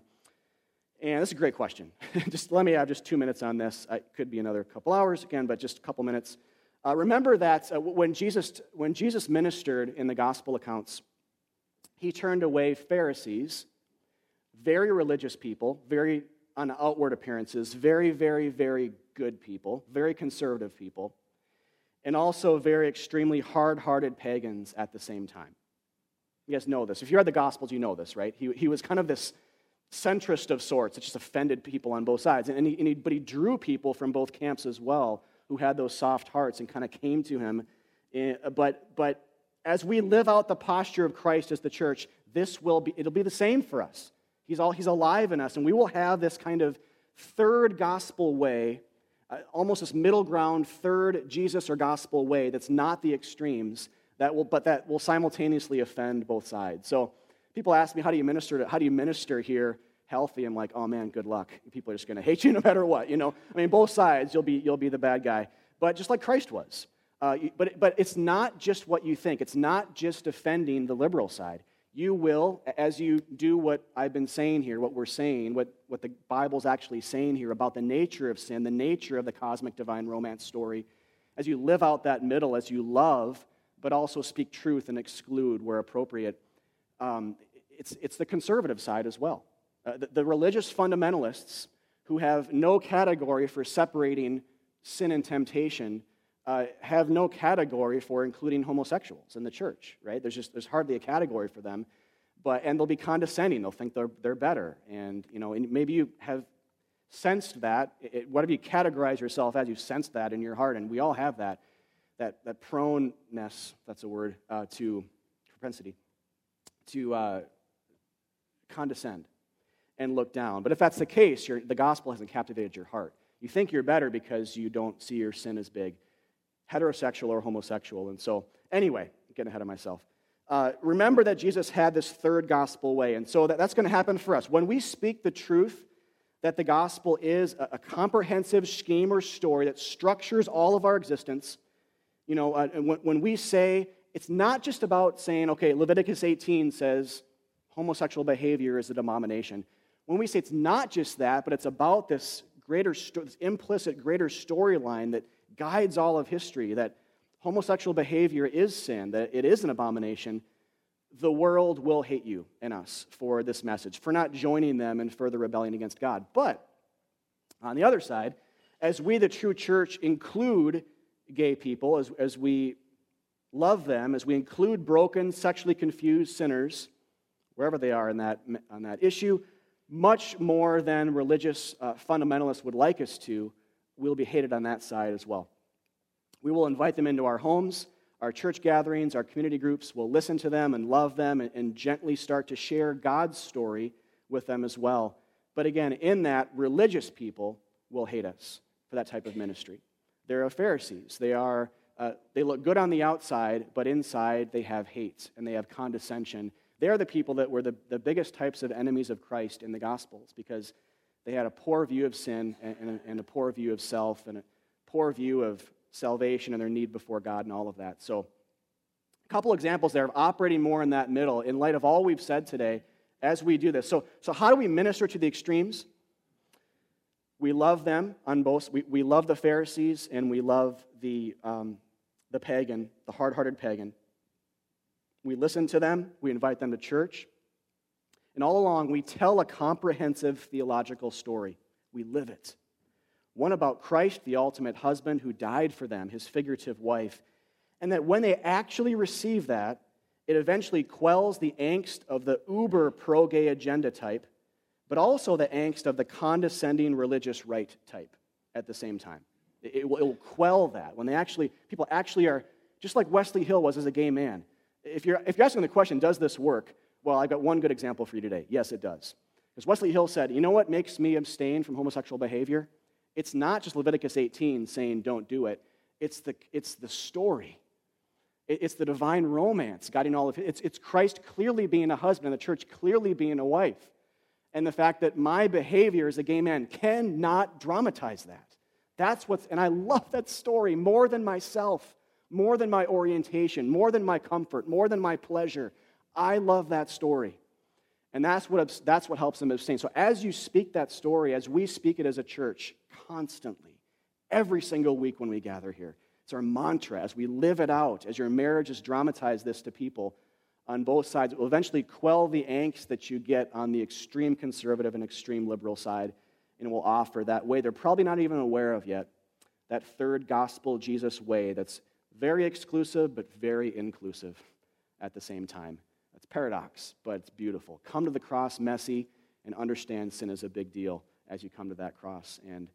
And this is a great question. *laughs* just let me have just two minutes on this. It could be another couple hours again, but just a couple minutes. Uh, remember that uh, when, Jesus, when Jesus ministered in the gospel accounts, he turned away Pharisees, very religious people, very on outward appearances, very, very, very good people, very conservative people, and also very extremely hard hearted pagans at the same time. You guys know this. If you read the Gospels, you know this, right? He, he was kind of this centrist of sorts that just offended people on both sides. And he, and he, but he drew people from both camps as well who had those soft hearts and kind of came to him. Eh, but, but as we live out the posture of Christ as the church, this will be, it'll be the same for us. He's, all, he's alive in us, and we will have this kind of third gospel way, uh, almost this middle ground third Jesus or gospel way that's not the extremes, that will, but that will simultaneously offend both sides. So people ask me, how do you minister, to, how do you minister here? healthy, I'm like, oh man, good luck. People are just going to hate you *laughs* no matter what, you know? I mean, both sides, you'll be, you'll be the bad guy. But just like Christ was. Uh, but, but it's not just what you think, it's not just offending the liberal side. You will, as you do what I've been saying here, what we're saying, what, what the Bible's actually saying here about the nature of sin, the nature of the cosmic divine romance story, as you live out that middle, as you love, but also speak truth and exclude where appropriate, um, it's, it's the conservative side as well. Uh, the, the religious fundamentalists who have no category for separating sin and temptation uh, have no category for including homosexuals in the church, right? There's just there's hardly a category for them, but and they'll be condescending. They'll think they're they're better, and you know, and maybe you have sensed that. It, whatever you categorize yourself as, you sense that in your heart, and we all have that that that proneness. That's a word uh, to propensity to uh, condescend and look down. But if that's the case, the gospel hasn't captivated your heart. You think you're better because you don't see your sin as big, heterosexual or homosexual. And so, anyway, getting ahead of myself. Uh, remember that Jesus had this third gospel way. And so that, that's going to happen for us. When we speak the truth, that the gospel is a, a comprehensive scheme or story that structures all of our existence. You know, uh, when, when we say, it's not just about saying, okay, Leviticus 18 says homosexual behavior is a abomination when we say it's not just that, but it's about this greater, this implicit greater storyline that guides all of history, that homosexual behavior is sin, that it is an abomination, the world will hate you and us for this message, for not joining them in further rebellion against God. But on the other side, as we, the true church, include gay people, as, as we love them, as we include broken, sexually confused sinners, wherever they are in that, on that issue, much more than religious uh, fundamentalists would like us to, we'll be hated on that side as well. We will invite them into our homes, our church gatherings, our community groups. We'll listen to them and love them and, and gently start to share God's story with them as well. But again, in that, religious people will hate us for that type of ministry. They're a Pharisees. They are. Uh, they look good on the outside, but inside they have hate and they have condescension they're the people that were the, the biggest types of enemies of Christ in the Gospels because they had a poor view of sin and, and, a, and a poor view of self and a poor view of salvation and their need before God and all of that. So A couple examples there of operating more in that middle in light of all we've said today as we do this. So, so how do we minister to the extremes? We love them on both. We, we love the Pharisees and we love the, um, the pagan, the hard hearted pagan. We listen to them, we invite them to church. And all along, we tell a comprehensive theological story. We live it. One about Christ, the ultimate husband who died for them, his figurative wife. And that when they actually receive that, it eventually quells the angst of the uber pro gay agenda type, but also the angst of the condescending religious right type at the same time. It, will, it will quell that. When they actually, people actually are, just like Wesley Hill was as a gay man. If you're, if you're asking the question, does this work? Well, I've got one good example for you today. Yes, it does. Because Wesley Hill said, you know what makes me abstain from homosexual behavior? It's not just Leviticus 18 saying don't do it, it's the, it's the story. It's the divine romance guiding all of it. It's, it's Christ clearly being a husband and the church clearly being a wife. And the fact that my behavior as a gay man cannot dramatize that. That's what's, and I love that story more than myself, more than my orientation, more than my comfort, more than my pleasure. I love that story. And that's what, that's what helps them abstain. So as you speak that story, as we speak it as a church constantly, every single week when we gather here, it's our mantra as we live it out, as your marriages dramatize this to people on both sides. It will eventually quell the angst that you get on the extreme conservative and extreme liberal side, and will offer that way they're probably not even aware of yet that third gospel Jesus way that's very exclusive but very inclusive at the same time. It's paradox, but it's beautiful. Come to the cross messy and understand sin is a big deal as you come to that cross. And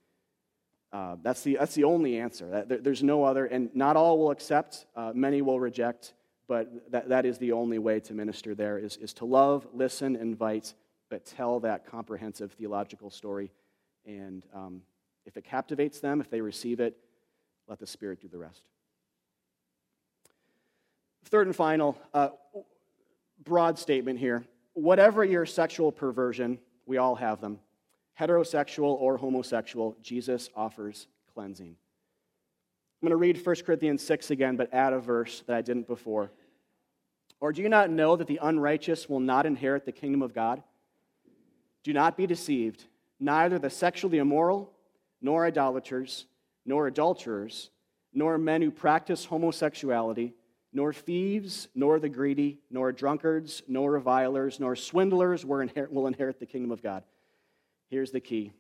uh, that's, the, that's the only answer. There, there's no other, and not all will accept, uh, many will reject, but that, that is the only way to minister there is, is to love, listen, invite, but tell that comprehensive theological story. And um, if it captivates them, if they receive it, let the Spirit do the rest. Third and final, uh, broad statement here. Whatever your sexual perversion, we all have them, heterosexual or homosexual, Jesus offers cleansing. I'm going to read 1 Corinthians 6 again, but add a verse that I didn't before. Or do you not know that the unrighteous will not inherit the kingdom of God? Do not be deceived. Neither the sexually immoral, nor idolaters, nor adulterers, nor men who practice homosexuality nor thieves, nor the greedy, nor drunkards, nor revilers, nor swindlers will inherit the kingdom of God. Here's the key.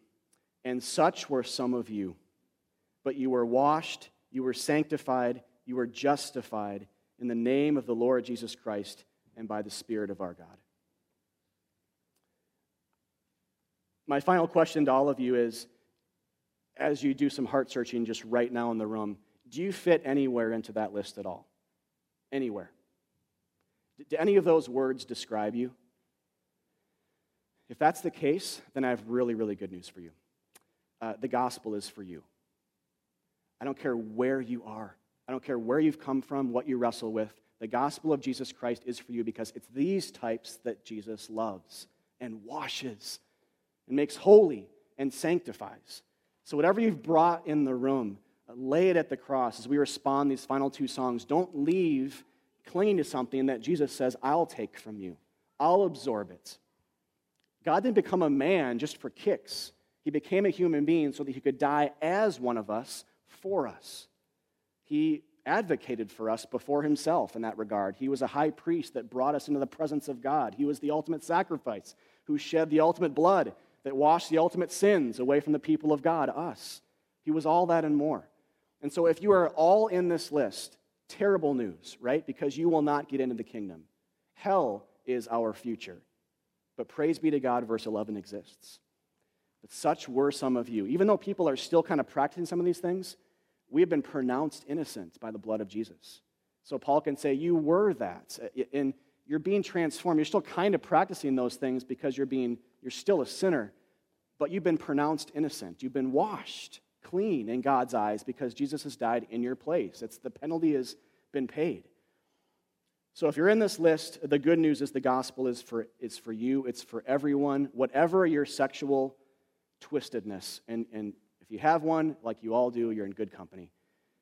And such were some of you. But you were washed, you were sanctified, you were justified in the name of the Lord Jesus Christ and by the Spirit of our God. My final question to all of you is as you do some heart searching just right now in the room, do you fit anywhere into that list at all? anywhere. Do any of those words describe you? If that's the case, then I have really, really good news for you. Uh, the gospel is for you. I don't care where you are, I don't care where you've come from, what you wrestle with. The gospel of Jesus Christ is for you because it's these types that Jesus loves and washes and makes holy and sanctifies. So, whatever you've brought in the room, lay it at the cross as we respond these final two songs. Don't leave clinging to something that Jesus says, I'll take from you, I'll absorb it. God didn't become a man just for kicks. He became a human being so that he could die as one of us for us. He advocated for us before himself in that regard. He was a high priest that brought us into the presence of God. He was the ultimate sacrifice who shed the ultimate blood that washed the ultimate sins away from the people of God, us. He was all that and more. And so, if you are all in this list, terrible news, right? Because you will not get into the kingdom. Hell is our future. But praise be to God, verse 11 exists. But such were some of you. Even though people are still kind of practicing some of these things, we have been pronounced innocent by the blood of Jesus. So Paul can say, You were that. Uh, and you're being transformed. You're still kind of practicing those things because you're being, you're still a sinner, but you've been pronounced innocent. You've been washed clean in God's eyes because Jesus has died in your place. It's the penalty has been paid. So if you're in this list, the good news is the gospel is for, is for you, it's for everyone, whatever your sexual twistedness. And, and if you have one, like you all do, you're in good company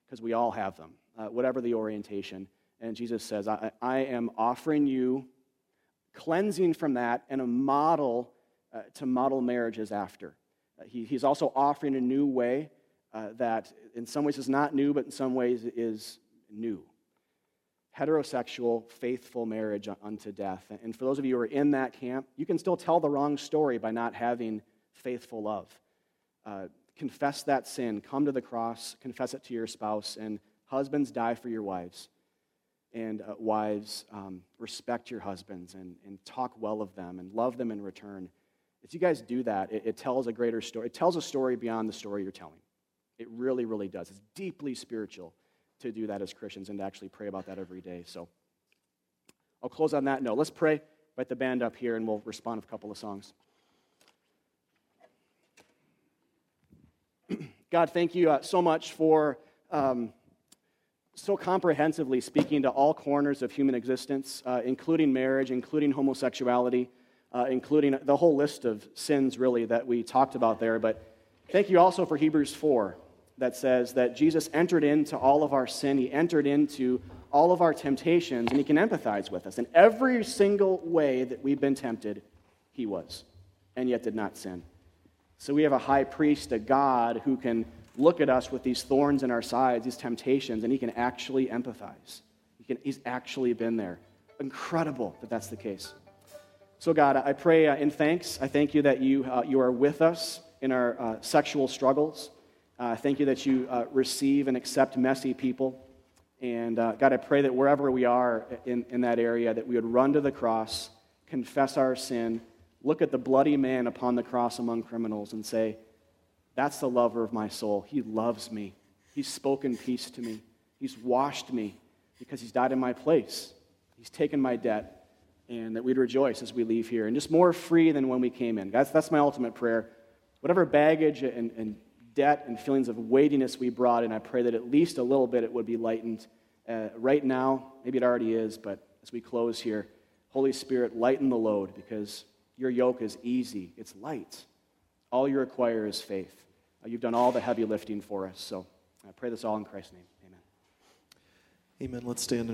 because we all have them, uh, whatever the orientation. And Jesus says, I, I am offering you cleansing from that and a model uh, to model marriages after. Uh, he, he's also offering a new way uh, that, in some ways, is not new, but in some ways is new. Heterosexual, faithful marriage unto death. And for those of you who are in that camp, you can still tell the wrong story by not having faithful love. Uh, confess that sin, come to the cross, confess it to your spouse, and husbands, die for your wives. And uh, wives, um, respect your husbands and, and talk well of them and love them in return. If you guys do that, it, it tells a greater story. It tells a story beyond the story you're telling. It really, really does. It's deeply spiritual to do that as Christians and to actually pray about that every day. So I'll close on that note. Let's pray. Invite the band up here and we'll respond with a couple of songs. *clears throat* God, thank you uh, so much for um, so comprehensively speaking to all corners of human existence, uh, including marriage, including homosexuality, uh, including the whole list of sins, really, that we talked about there. But thank you also for Hebrews 4, that says that Jesus entered into all of our sin, He entered into all of our temptations, and He can empathize with us. In every single way that we've been tempted, He was, and yet did not sin. So we have a high priest, a God, who can look at us with these thorns in our sides, these temptations, and he can actually empathize. He can, he's actually been there. Incredible that that's the case. So, God, I pray uh, in thanks. I thank you that you, uh, you are with us in our uh, sexual struggles. Uh, thank you that you uh, receive and accept messy people. And uh, God, I pray that wherever we are in, in that area, that we would run to the cross, confess our sin, look at the bloody man upon the cross among criminals and say, That's the lover of my soul. He loves me. He's spoken peace to me. He's washed me because he's died in my place. He's taken my debt. And that we'd rejoice as we leave here and just more free than when we came in. That's, that's my ultimate prayer. Whatever baggage and, and debt and feelings of weightiness we brought in, I pray that at least a little bit it would be lightened. Uh, right now, maybe it already is, but as we close here, Holy Spirit, lighten the load because your yoke is easy, it's light. All you require is faith. Uh, you've done all the heavy lifting for us. So I pray this all in Christ's name. Amen. Amen. Let's stand.